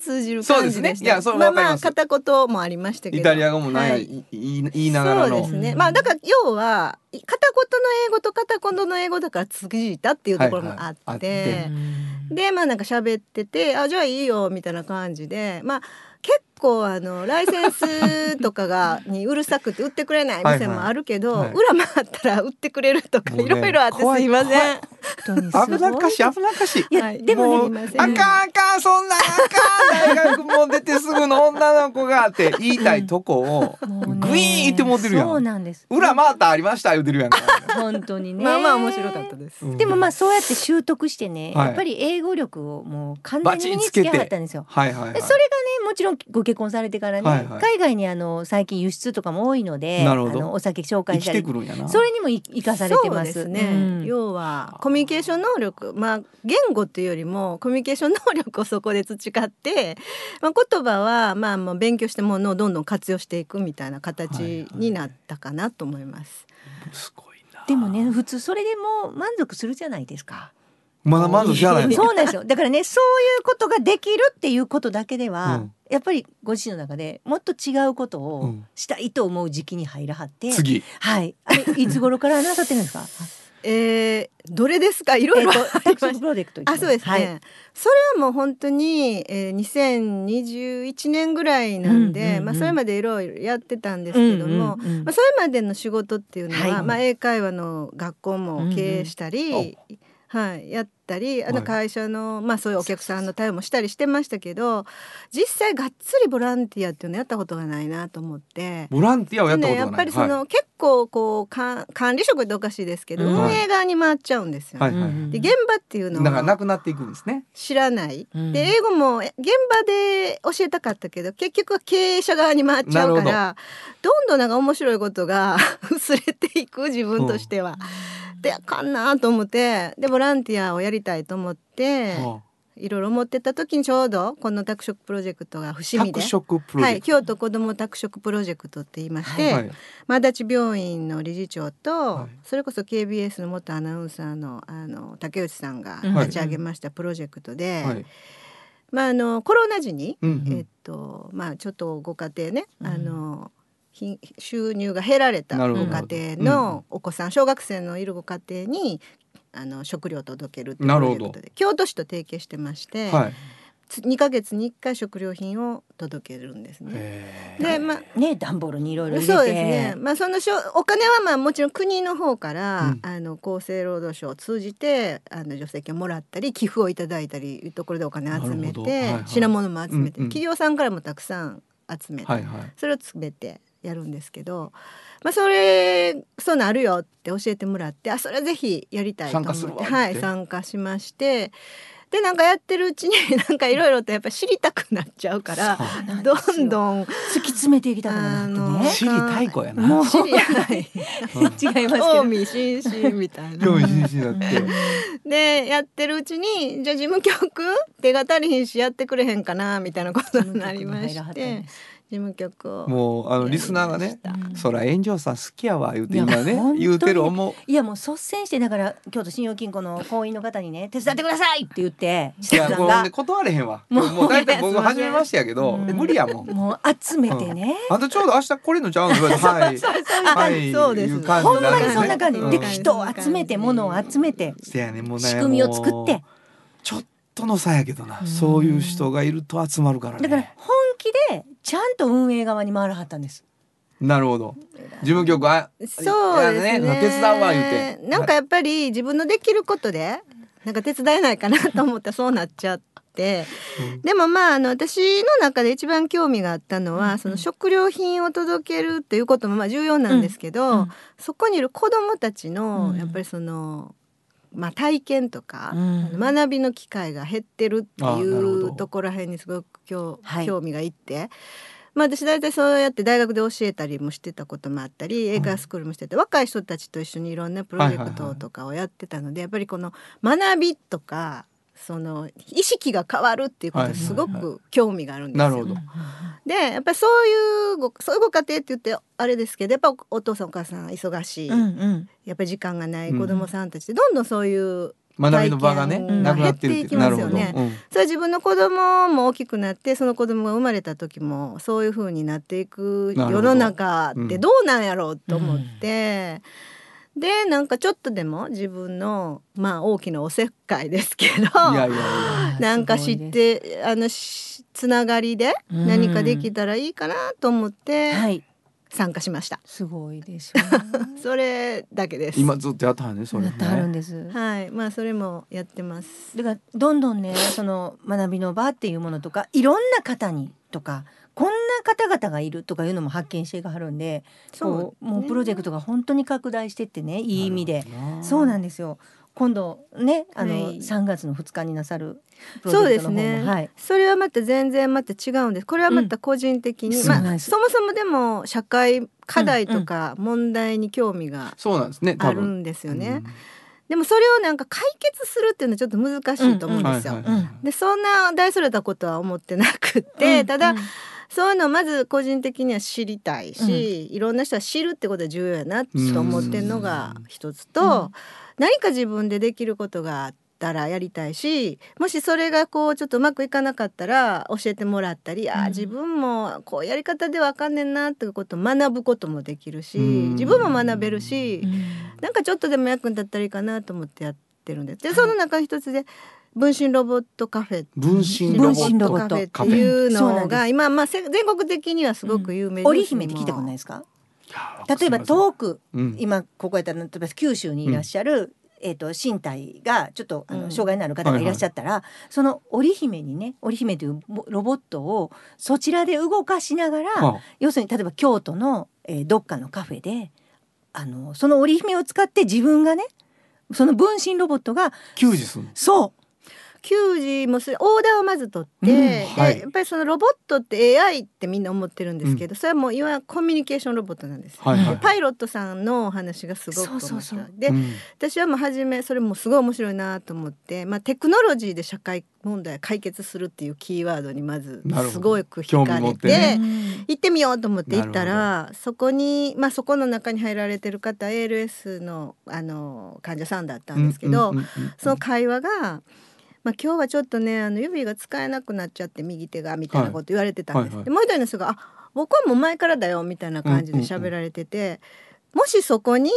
D: 英語は通じる感じでした。
B: そうですね。いやそれ
D: まあ
B: わかります。
D: まあ片言もありましたけど。
B: イタリア語もなんや、
D: はい。
B: い言いながらの。
D: そうですね、
A: うん
D: まあだから要はい片言の英語と片言の英語だから通じたっていうところもあって,、
B: はいはい。あって。
D: でまあなんか喋ってて「あじゃあいいよ」みたいな感じで。まあ結構あのライセンスとかがにうるさくて売ってくれない店もあるけど、
B: はい。はい
D: 裏回ったら売ってくれるとかいろいろあってすいません。
A: 本当に。すごい
B: 危なっかしい危なっかしい。
A: いや、
D: はい。
A: でもね
D: すいません。
B: あかんあかんそんなんあかん。大学も出てすぐの女の子がって言いたいとこをグイーンって持ってるやん。
A: そうなんです。
B: 裏回ったありました言うてるやん。か、
A: 本当にね。
D: まあまあ面白かったです。
B: うん。
A: でもまあそうやって習得してね、
B: はい。
A: やっぱり英語力をもう完
B: バ
A: 全に身につ
B: け
A: はったんですよ。
B: はいはいはい。
A: でそれがねもちろんご結婚されてからね、
B: はいはい。
A: 海外にあの最近輸出とかも多いのであのお酒紹介したり
B: てくるんやな。
A: それにもい生かされてます。
D: ね、
A: うん。
D: 要はコミュニケーション能力まあ言語っていうよりもコミュニケーション能力をそこで培って、まあ、言葉はまあもう勉強したものをどんどん活用していくみたいな形になったかなと思います。
B: すごいな。
A: でもね普通それでも満足するじゃないですか。
B: まだ満足しゃあないの？[LAUGHS]
A: そうなんですよ。だからねそういうことができるっていうことだけでは、
B: うん。
A: やっぱりご自身の中でもっと違うこと
B: う
A: を
B: ん
A: したいと思う時期に入らはって、
B: 次。
A: はい。あれいつ頃からなさってるんですか？[LAUGHS]
D: えー、どれですか？いろいろ
A: えープロジェクト
D: あそうですね、
A: はい。
D: それはもう本当に、えー、2021年ぐらいなんで、
A: うんうんうん
D: まあ、それまでいろいろやってたんですけども、
A: うんうんうん
D: まあ、それまでの仕事っていうのは、
A: はい。
D: まあ、英会話の学校も経営したり、
B: うん
D: はい、やったりあの
B: はい。
D: 会社の、まあ、そういうお客さんの対応もしたりしてましたけど実際がっつりボランティアっていうのやったことがないなと思って。
B: ボランティアをやったこと
D: ね、
B: がない。
D: やっぱりその、
B: は
D: 結構こうか管理職っておかしいですけど、
A: うん
D: 運営側に回っちゃうんですよね。
B: はいはい
A: うん
D: で現場っていうの
B: だからな
D: は
B: くなっていくんですね。
D: 知らない、
A: うん。
D: で英語もえ現場で教えたかったけど結局は経営者側に回っちゃうか
B: な
D: らど。んどんなんか面白いことが [LAUGHS] 薄れていく自分としては。であかんなと思ってでボランティアをやりたいと思っていろいろ思ってた時にちょうどこの宅食プロジェクトが伏見で。はい、京都子ども宅食プロジェクトって言いまして、
B: トはい。
D: 前立病院の理事長と、
B: はい。
D: それこそ KBS の元アナウンサーのあの竹内さんが
A: うん。
D: 立ち上げましたプロジェクトで、
B: はい。
D: まあ、あのコロナ時に、
B: うんうん。
D: えっとまあ、ちょっとご家庭ね、
A: うん
D: あのひ収入が減られたご家庭のお子さん、小学生のいるご家庭にあの食料を届けるっていう
B: なるほど
D: プロジェクトで京都市と提携してまして、
B: はい
D: つ2ヶ月に1回食料品を届けるんですね。でまあ
A: ね段ボールにいろいろ入れて。
D: そうですね。まあそのしょお金はまあもちろん国の方から、
B: うん
D: あの厚生労働省を通じてあの助成金をもらったり寄付をいただいたりいうところでお金集めて、
B: はいはい
D: 品物も集めて、
B: うんうん
D: 企業さんからもたくさん集めて、
B: はいはい
D: それを詰めてやるんですけど。まあ、それそういうのあるよって教えてもらってあそれはぜひやりたいと思って。
B: 参加するわって。
D: はい、参加しまして。でなんかやってるうちに [LAUGHS] なんかいろいろとやっぱり知りたくなっちゃうからどんどん
A: 突き詰めていきたくなって
D: あの
A: ね。
B: 知りたい子やな。
A: もう
D: 知り合 [LAUGHS] い。
A: 違いますけ
D: 興
A: ど。
D: 味津々みたいな。
B: 興味津々になって。[LAUGHS]
D: でやってるうちにじゃあ事務局手が足りひんしやってくれへんかなみたいなことになりまして事務局を。
B: もうあのリスナーがね
A: うん「
B: そら炎上さん好きやわ」言うて今ね言うてる思う。
A: いやもう率先してだから京都信用金庫の行員の方にね手伝ってくださいって言って
B: いや
A: さんが。
B: これで断れへんわ。
A: もう
B: もう大体僕初めましてやけど
A: うん。
B: 無理やもん。
A: もう集めてね。
B: あとちょうど明日これのちゃうのはい。はい。
D: そうです。
A: ほんまにそんな感じ。
B: うん。
A: で人を集めて物を集めて
B: せやねもうね
A: 仕組みを作っ
B: もう
A: て。
B: ちょっとの差やけどな。
A: うん。
B: そういう人がいると集まるからね。
A: だから本気でちゃんと運営側に回らはったんです。
B: なるほど。事務局は
D: そうですね。
B: 手伝うわ言うて。
D: なんかやっぱり自分のできることでなんか手伝えないかなと思ったらそうなっちゃって。
B: うん。
D: でもまああの私の中で一番興味があったのは、
A: うん。
D: その食料品を届けるっていうこともまあ重要なんですけど、
A: うん。
D: そこにいる子どもたちの、
A: うん。
D: やっぱりその、まあ、体験とか、
A: うん。
D: 学びの機会が減ってるっていうところらへんにすごく興,、
A: はい
D: 興味がいって。まあ、私大体そうやって大学で教えたりもしてたこともあったり映画スクールもしてて、若い人たちと一緒にいろんなプロジェクトとかをやってたので、やっぱりこの学びとかその意識が変わるっていうことにすごく興味があるんですよ。
B: なるほど。
D: でやっぱりそういうごそういうご家庭って言ってあれですけどやっぱお父さんお母さん忙しい、
A: うんうん。
D: やっぱり時間がない
B: うん
D: 子供さんたちでどんどんそういう
B: 学びの場がねなくなって
D: いきますよね。
B: なるほど。うん。
D: それは自分の子供も大きくなってその子供が生まれた時もそういう風になっていく世の中ってど。うなんやろうと思って、でなんかちょっとでも自分のまあ大きなおせっかいですけど [LAUGHS] なんか知ってあのしつながりで
A: うん。
D: 何かできたらいいかなと思って
A: はい。
D: 参加しました。
A: すごいでしょ [LAUGHS]
D: それだけです。
B: 今ずっとやったはねそれね。
A: やってあるんです。
D: はい、まあそれもやってます。
A: だからどんどんねその学びの場っていうものとかいろんな方にとかこんな方々がいるとかいうのも発見していかはるんでこうもうプロジェクトが本当に拡大してってねいい意味で。そうなんですよ。今度ねあの、
D: はい。
A: 3月の2日になさるプロジ
D: そうで
A: ェクトの方も
D: すね、
A: はい。
D: それはまた全然また違うんです。これはまた個人的に、まあ、
A: うんそうなんです。
D: そもそもでも社会課題とか問題に興味が
B: そうなんですね
D: ある
B: 多分
D: んですよね、でもそれをなんか解決するっていうのはちょっと難しいと思うんですよ、でそんな大それたことは思ってなくって、
A: うん。
D: ただ、
A: うん
D: そういうのをまず個人的には知りたいし、いろんな人は知るってことは重要やなと思ってるのが一つと、
A: うん。
D: 何か自分でできることがあったらやりたいしもしそれがこうちょっとうまくいかなかったら教えてもらったり、あー
A: うん。
D: 自分もこうやり方ではあかんねんなっていうことを学ぶこともできるし、
B: うん。
D: 自分も学べるし、
A: うん。
D: なんかちょっとでも役に立ったらいいかなと思ってやってるんです。でその中の一つで分身ロボットカフェ。
B: 分身
A: ロ
B: ロボット。
D: カフェっていうのが今まあせ全国的にはすごく有名です、
A: 織姫って聞いたことないですか？例えば遠く
B: うん。
A: 今ここやったら例えば九州にいらっしゃる、えー、と身体がちょっとあの
D: うん。
A: 障害のある方がいらっしゃったら、その織姫にね織姫というボロボットをそちらで動かしながら、
B: は
A: 要するに例えば京都の、えーどっかのカフェであのその織姫を使って自分がねその分身ロボットが
B: 給仕するの？
A: そ
D: 給仕もするオーダーをまず取って、
B: うん
D: で
B: はい。
D: やっぱりそのロボットって AI ってみんな思ってるんですけど、それはもういわゆるコミュニケーションロボットなんです。よ。
B: はいはい。
D: でパイロットさんのお話がすごく面白い。
A: そ
D: で、
B: うん。
D: 私はもう初めそれもすごい面白いなと思って、まあ、テクノロジーで社会問題解決するっていうキーワードにまずすごく
B: 興
D: 惹かれて。
B: ね。
D: 行ってみようと思って行った
B: な
D: らそこにまあそこの中に入られてる方 ALS のあの患者さんだったんですけど、
B: うんうんうん。
D: その会話が、まあ、今日はちょっとねあの指が使えなくなっちゃって右手がみたいなこと言われてたんです、
B: はいはい。はい
D: でもう一人の人が「あ僕はもう前からだよ」みたいな感じで喋られてて。もしそこに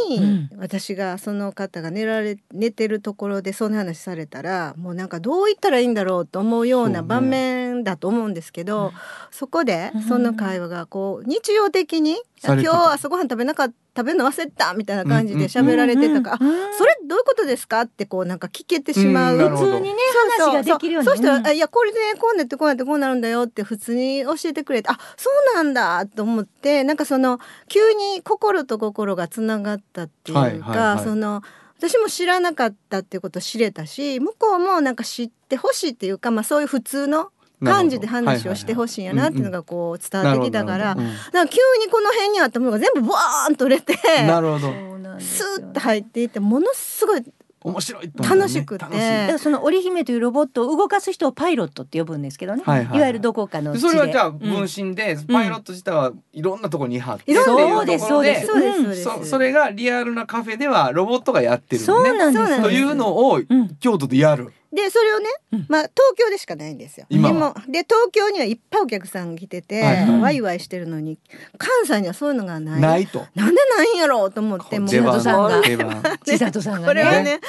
A: う
D: 私がその方が寝られ寝てるところでそんな話されたらもうなんかどう言ったらいいんだろうと思うような場面だと思うんですけどそこで
A: うん。
D: その会話がこう日常的に「今日朝ごはん食べなかった食べるの忘れた」みたいな感じで喋られてたから「
A: うんうんうん。
D: あそれどういうことですか?」ってこうなんか聞けてしまう。
B: うん。
A: 普通にね話ができるように。
D: そうそうしたら、いやこれでこうなってこうなってこうなるんだよって普通に教えてくれてあそうなんだと思ってなんかその急に心と心がつながったっていうか、
B: はいはいはい。
D: その私も知らなかったっていうことを知れたし向こうもなんか知ってほしいっていうか、まあ、そういう普通の感じで話をしてほしいんやなっていうのがこう伝わってきたから、
B: なるほど
D: だから急にこの辺にあったものが全部バーンと売れて
B: なるほど。
D: ス
A: よ
D: ーッと入っていってものすごい
B: 面白い。ね
D: 楽しくて
A: その織姫というロボットを動かす人をパイロットって呼ぶんですけどね、
B: はいはいはい。
A: わゆるどこかの地で。
B: でそれはじゃあ
A: うん
B: 分身で、パイロット自体はいろんなところに貼って
D: いろんな
A: そうですそうです。
D: そうです。そうです、
B: そそれがリアルなカフェではロボットがやってるのね。
A: そうなんです
B: というのを
A: ん。
B: 京都でやる、
D: でそれをね、
A: うん。
D: まあ東京でしかないんですよ。でもで東京にはいっぱいお客さんが来てて、
B: はい。
A: はい
D: ワイワイしてるのに関西にはそういうのがない。
B: ないと。
D: なんでないんやろうと思ってもう。
A: 出番さんが [LAUGHS] 千里さんがね。
D: これはね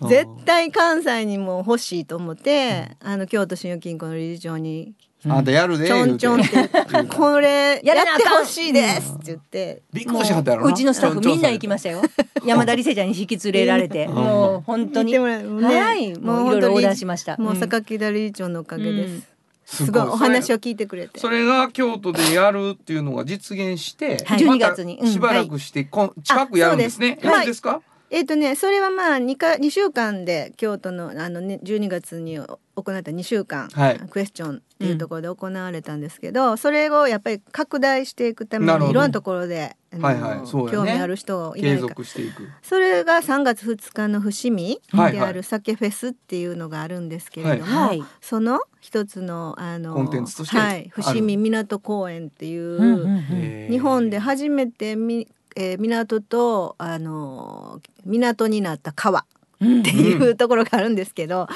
B: うん。
D: 絶対関西にも欲しいと思って、あの京都信用金庫の理事長に
B: あんたやるで
D: ちょんちょんって。[LAUGHS] これやってほしいですって言って。
B: びっくりしはったやろな。
A: うちのスタッフみんな行きましたよ。[LAUGHS] 山田理瀬ちゃんに引き連れられて。
B: うん。
A: もう本当に
D: 言っても
A: はい。もういろいろオーダーしました。
D: もう
A: うん。
D: 榊田理事長のおかげです。
A: うん。
D: すごい。お話を聞いてくれて。
B: それが京都でやるっていうのが実現して、
A: はい。12
B: また
A: 月に。うん。
B: しばらくして、こん近くやるんですね。
D: あそうです。
B: いつですか？
D: えっ、とねそれはまあ 2, か2週間で京都のあの、ね、12月に行われた2週間、
B: はい。
D: クエスチョンっていうところで行われたんですけど、それをやっぱり拡大していくためにいろんなところで、
B: はいはい。そうやね。
D: 興味ある人いな
B: 継
D: いか。
B: 続していく。
D: それが3月2日の伏見
B: はい
D: である酒フェスっていうのがあるんですけれども、
A: はい
D: その一つのあの
B: コンテンツとして
D: はい、伏見港公園っていう、
A: うんうんうん。
D: 日本で初めてみ、えー港とあの港になった川。
A: うん
D: っていうところがあるんですけど、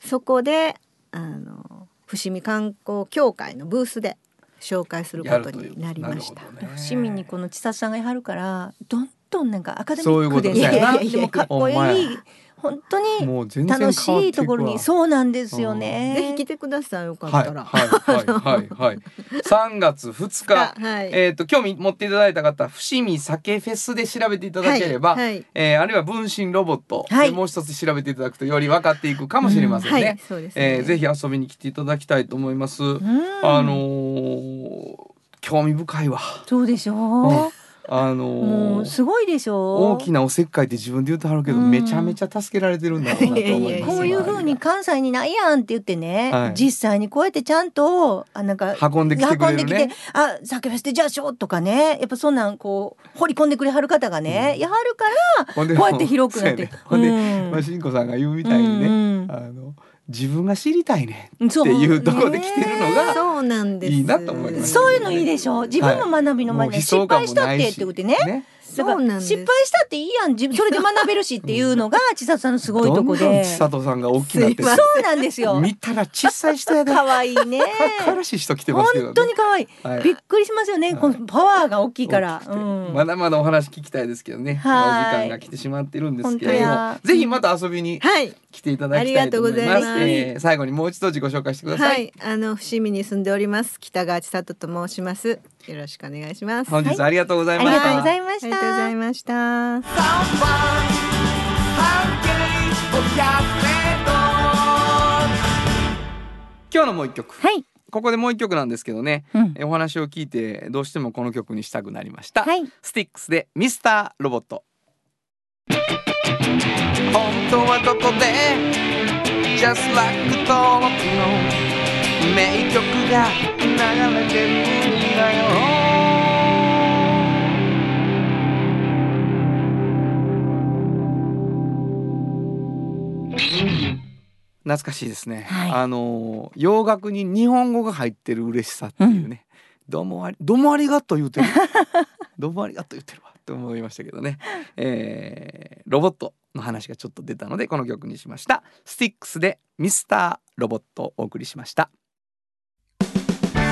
D: そこであの伏見観光協会のブースで紹介することになりました。
B: ね。
A: 伏見にこの千里さんがいはるからどんどんなんかアカデミックで。ね
B: そうやな。
A: でもかっこいい本当に
B: もう全然変わ
A: 楽しいところにそうなんですよね。
D: ぜひ来てくださいよか
B: はい
D: ったら。
B: はいはいはいはい [LAUGHS] 3月2日
D: はい。
B: えっ、と興味持っていただいた方伏見酒フェスで調べていただければ、
D: はいはい
B: えーあるいは分身ロボット、
A: はい
B: でもう一つ調べていただくとより分かっていくかもしれませんね。
D: はい、そうですね。
B: えーぜひ遊びに来ていただきたいと思います。
A: うん
B: あのー興味深いわ。
A: そうでしょ
B: うん
A: う。
B: あの
A: も
B: ー
A: うすごいでしょ？う。
B: 大きなおせっかいって自分で言ってはるけど、
A: うん。
B: めちゃめちゃ助けられてるんだろうなと思います。
A: こういう風に関西にないやんって言ってね、
B: はい。
A: 実際にこうやってちゃんとあなんか
B: 運んできてくれる
A: 運んでき
B: ね
A: て。あ酒フェスでじゃあしようとかねやっぱそんなんこう掘り込んでくれはる方がね、やはるからこうやって広くなって
B: ほんで、
A: うん。
B: まあ、しんこさんが言うみたいにね、
A: うん。
B: あの自分が知りたいね
A: う。ん
B: っていうところで来てるのが、
D: そうなんです。
B: いいなと思います
A: そういうのいいでしょ。自分の学びの前に、
B: もう悲壮
A: 失敗したってって言ってね。だから
D: そうなんです。
A: 失敗したっていいやん自分それで学べるしっていうのが [LAUGHS] 千里さんのすごいとこ
B: どんどん
A: で
B: 千里さんが大きなって
A: そうなんですよ。
B: 見たら小さい人やで。
A: 可愛いね。
B: かからしい人来てますけど、ね、
A: 本当に可愛い
B: はい。
A: びっくりしますよね、このパワーが大きいから、うん。
B: まだまだお話聞きたいですけどね、
A: はい。
B: お時間が来てしまってるんですけれども。ぜひまた遊びに
D: はい。
B: 来ていただきたいと思います。
D: ありがとうございます。
B: えー最後にもう一度自己紹介してください、
D: はい、あの伏見に住んでおります。北川千里と申します。よろしくお願いします。
B: 本日ありがとうございました、
A: ありがとうございました。
D: ありがとうございました。
B: 今日のもう一曲。
A: はい、
B: ここでもう一曲なんですけどね、
A: うん。
B: えお話を聞いてどうしてもこの曲にしたくなりました、
A: はい。
B: スティックスでミスターロボット。本当はどこで？Just like 登録の名曲が流れてる。んだよ。懐かしいですね、
A: はい
B: あの洋楽に日本語が入ってる嬉しさっていうね、どうもありどうもありがとう言うてる。[LAUGHS] どうもありがとう言ってるわと思いましたけどね、えーロボットの話がちょっと出たのでこの曲にしました。スティックスでミスターロボットをお送りしました。
C: お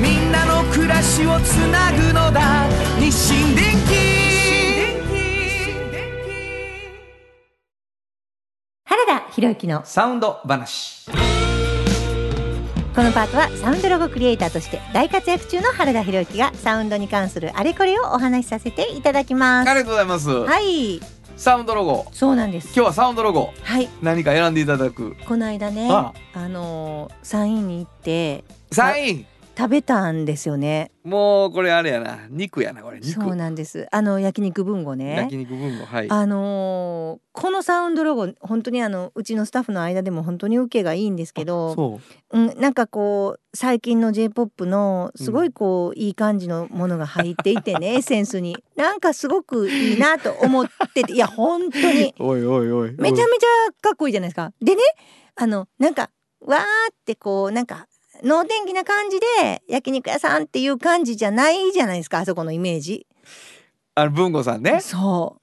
C: みんなの暮らしをつなぐのだ。日清電
A: 原田博之の
B: サウンド話。
A: このパートはサウンドロゴクリエイターとして大活躍中の原田博之がサウンドに関するあれこれをお話しさせていただきます。
B: ありがとうございます、
A: はい。
B: サウンドロゴ。
A: そうなんです。
B: 今日はサウンドロゴ。
A: はい。
B: 何か選んでいただく。
A: この間ね
B: あ
A: あ。のー山陰に行って
B: サイン
A: 食べたんですよね。
B: もうこれあれやな。肉やなこれ。肉。
A: そうなんです。あの焼肉文吾ね。
B: 焼肉文吾はい。
A: あのーこのサウンドロゴ本当にあのうちのスタッフの間でも本当に受けがいいんですけど
B: そう。
A: うん、なんかこう最近の J−POP のすごいこう、いい感じのものが入っていてねエッセンスに。なんかすごくいいなと思ってて。いや本当に。
B: おいおいおい。
A: めちゃめちゃかっこいいじゃないですか。でねあのなんかわーってこうなんか能天気な感じで焼肉屋さんっていう感じじゃないじゃないですかあそこのイメージ。
B: あの文吾さんね。
A: そ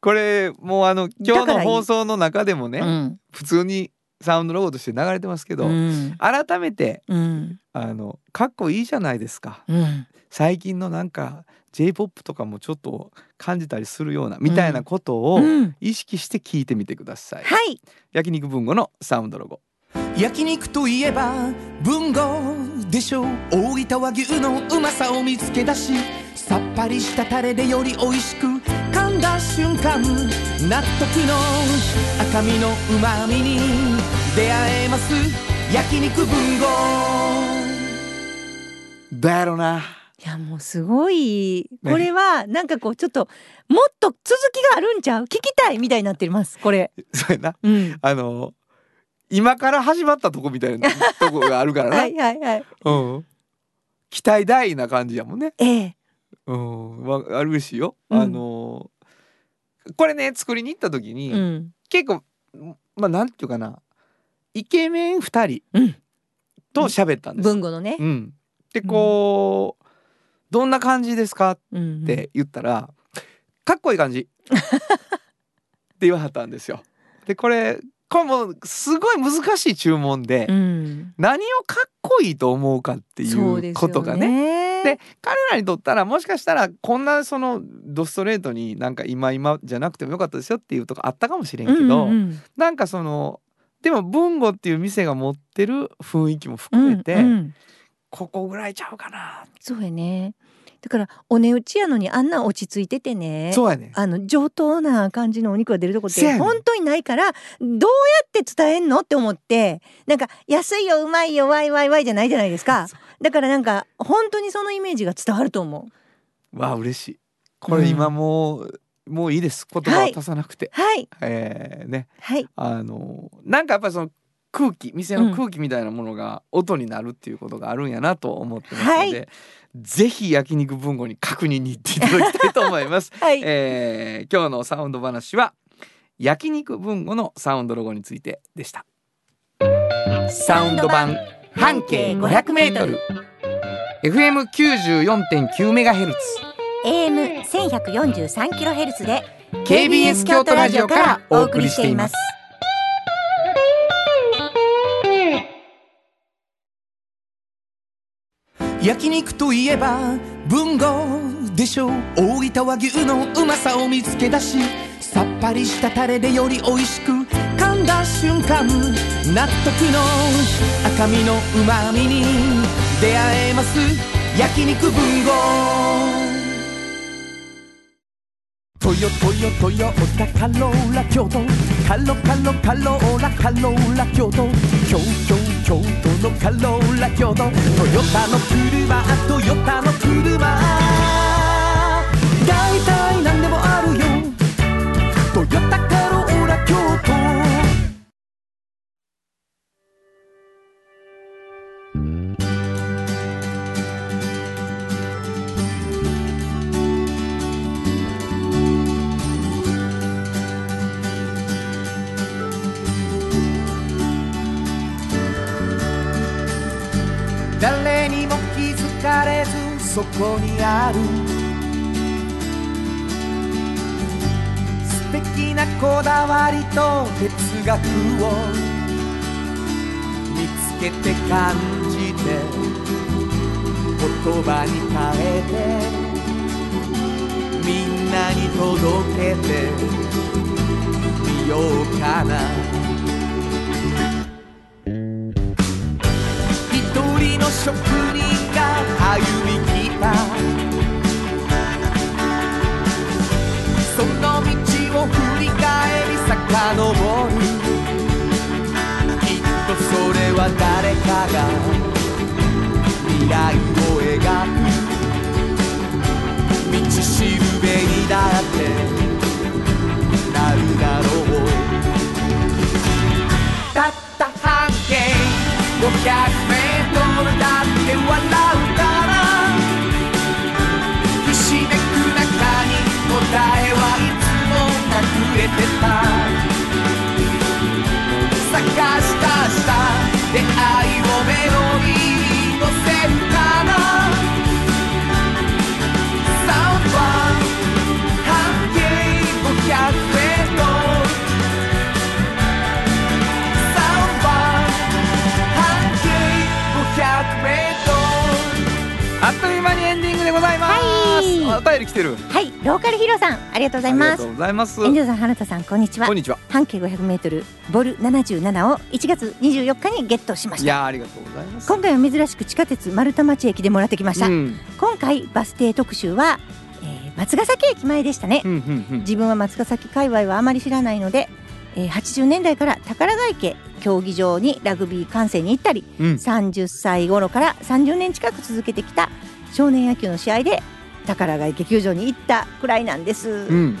B: これもうあの今日の放送の中でも
A: う。
B: ね
A: うん。
B: 普通にサウンドロゴとして流れてますけど、
A: うん。
B: 改めて
A: うん。
B: あのかっこいいじゃないですか。
A: うん。
B: 最近のなんか J−POP とかもちょっと感じたりするようなみたいなことを
A: うん。
B: 意識して聞いてみてください、
A: はい。
B: 焼肉文吾のサウンドロゴ焼肉といえば文豪でしょう。大分和牛のうまさを見つけ出しさっぱりしたタレでより美味しく噛んだ瞬間納得の赤身のうまみに出会えます。焼肉文豪。
E: だやろな。い
A: やもうすごい。これはなんかこうちょっともっと続きがあるんちゃう？聞きたいみたいになってますこれ。[LAUGHS]
E: そうやな。
A: うん。
E: あの今から始まったとこみたいな [LAUGHS] とこがあるからな、
A: はいはいはい。
E: うん、期待大な感じやもんね
A: ええ。
E: うん、わあるしいよ、
A: うん
E: あのこれね作りに行った時に、
A: うん。
E: 結構まあなんていうかなイケメン2人
A: うん
E: と喋ったんです、
A: 文語のね。
E: うん、でこう、どんな感じですか?」っ
A: うん。
E: て言ったら「かっこいい感じ」[LAUGHS] って言わはったんですよ。でこれこれもうすごい難しい注文で、
A: うん。
E: 何をかっこいいと思うかっていうことがね
A: ね。
E: で彼らにとったらもしかしたらこんなそのドストレートになんか今今じゃなくてもよかったですよっていうとこあったかもしれんけど、
A: うんうん
E: なんかそのでも文吾っていう店が持ってる雰囲気も
A: うん
E: 含めて、
A: うんうん
E: ここぐらいちゃうかな、
A: そうやね。だからお値打ちやのにあんな落ち着いててね。
E: そうやね。
A: あの上等な感じのお肉が出るとこって本当にないからどうやって伝えんのって思って。なんか安いようまいよわいわいわいじゃないじゃないですか。だからなんか本当にそのイメージが伝わると思う。
E: わあ嬉しい。これ今もう、もういいです。言葉を足さなくて、
A: はい。
E: えーね。
A: はい。
E: あのなんかやっぱりその空気店の空気みたいなものが音になるっていうことがあるんやなと思ってますので、
A: は
E: ぜひ焼肉文庫に確認に行っていただきたいと思います。[LAUGHS]
A: はい、
E: えー今日のサウンド話は焼肉文庫のサウンドロゴについてでした。サウンド版半径500メートル FM 94.9メガヘルツ
A: AM 1143キロヘルツで
E: KBS 京都ラジオからお送りしています。
B: 焼肉といえば文豪でしょう。大分和牛のうまさを見つけ出しさっぱりしたタレでより美味しく噛んだ瞬間納得の赤身のうまみに出会えます。焼肉文豪。トヨトヨトヨタカローラ京都。カロカロカローラカローラ京都。京京京都のカローラ京都トヨタの車トヨタの車。ある。素敵なこだわりと哲学を見つけて感じて言葉に変えてみんなに届けてみようかな。一人の職人が歩み来た。を振り返り遡る。きっとそれは誰かが未来を描く。道しるべにだって来てる。
A: はいローカルヒーローさんありがとうございます。
B: ありがとうございます。
A: 遠慮さん花田さんこんにちは。
B: こんにちは。
A: 半径 500m ボル77を1月24日にゲットしました。
B: いやーありがとうございます。
A: 今回は珍しく地下鉄丸太町駅でもらってきました、
B: うん。
A: 今回バス停特集は、えー松ヶ崎駅前でしたね、
B: うんうんうん。
A: 自分は松ヶ崎界隈はあまり知らないので、えー80年代から宝ヶ池競技場にラグビー観戦に行ったり
B: うん。
A: 30歳頃から30年近く続けてきた少年野球の試合で宝ヶ池球場に行ったくらいなんです、
B: うん。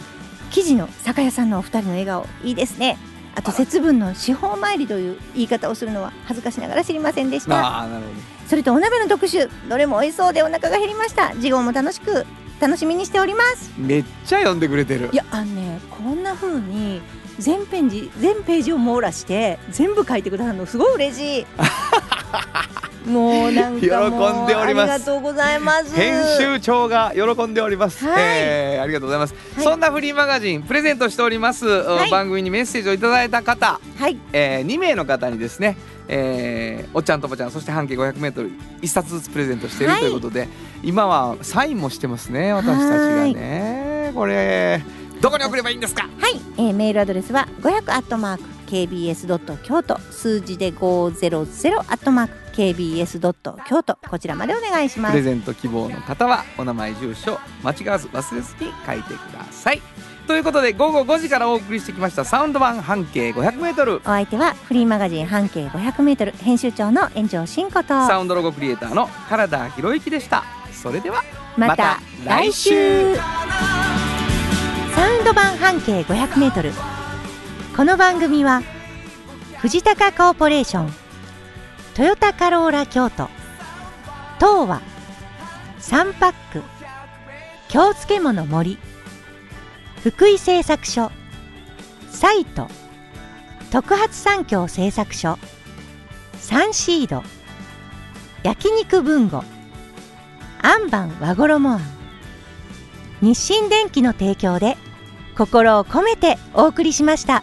A: 記事の酒屋さんのお二人の笑顔いいですね。あと節分の司法参りという言い方をするのは恥ずかしながら知りませんでした。それとお鍋の特集どれも美味しそうでお腹が減りました。次号も楽しく楽しみにしております。
B: どめっちゃ読んでくれてる。
A: いやあのねこんな風に全ページ全ページを網羅して全部書いてくださるのすごい嬉しい [LAUGHS] もうなんか
B: 喜んでおります。
A: ありがとうございます。
B: 編集長が喜んでおります、
A: はい。
B: えーありがとうございます、
A: はい。
B: そんなフリーマガジンプレゼントしております、
A: い。
B: 番組にメッセージをいただいた方、
A: はい。
B: えー、2名の方にですね、えーおっちゃんとおばちゃんそして半径 500m 一冊ずつプレゼントしている
A: はい。
B: ということで、今はサインもしてますね私たちがね。これどこに送ればいいんですか？
A: はい、えーメールアドレスは500アットマーク KBS ドット京都数字で500アットマーク KBS ドット京都こちらまでお願いします。
B: プレゼント希望の方はお名前住所間違わず忘れずに書いてください。ということで午後5時からお送りしてきましたサウンド版半径 500m
A: お相手はフリーマガジン半径 500m 編集長の炎上真子と。
B: サウンドロゴクリエイターの原田博之でした。それでは
A: また来週。サウンド版半径 500m この番組は藤高コーポレーショントヨタカローラ京都。東和サンパック京漬物森福井製作所。サイト。特発産業製作所。サンシード。焼肉文吾アンバン和衣あん日清電機の提供で心を込めてお送りしました。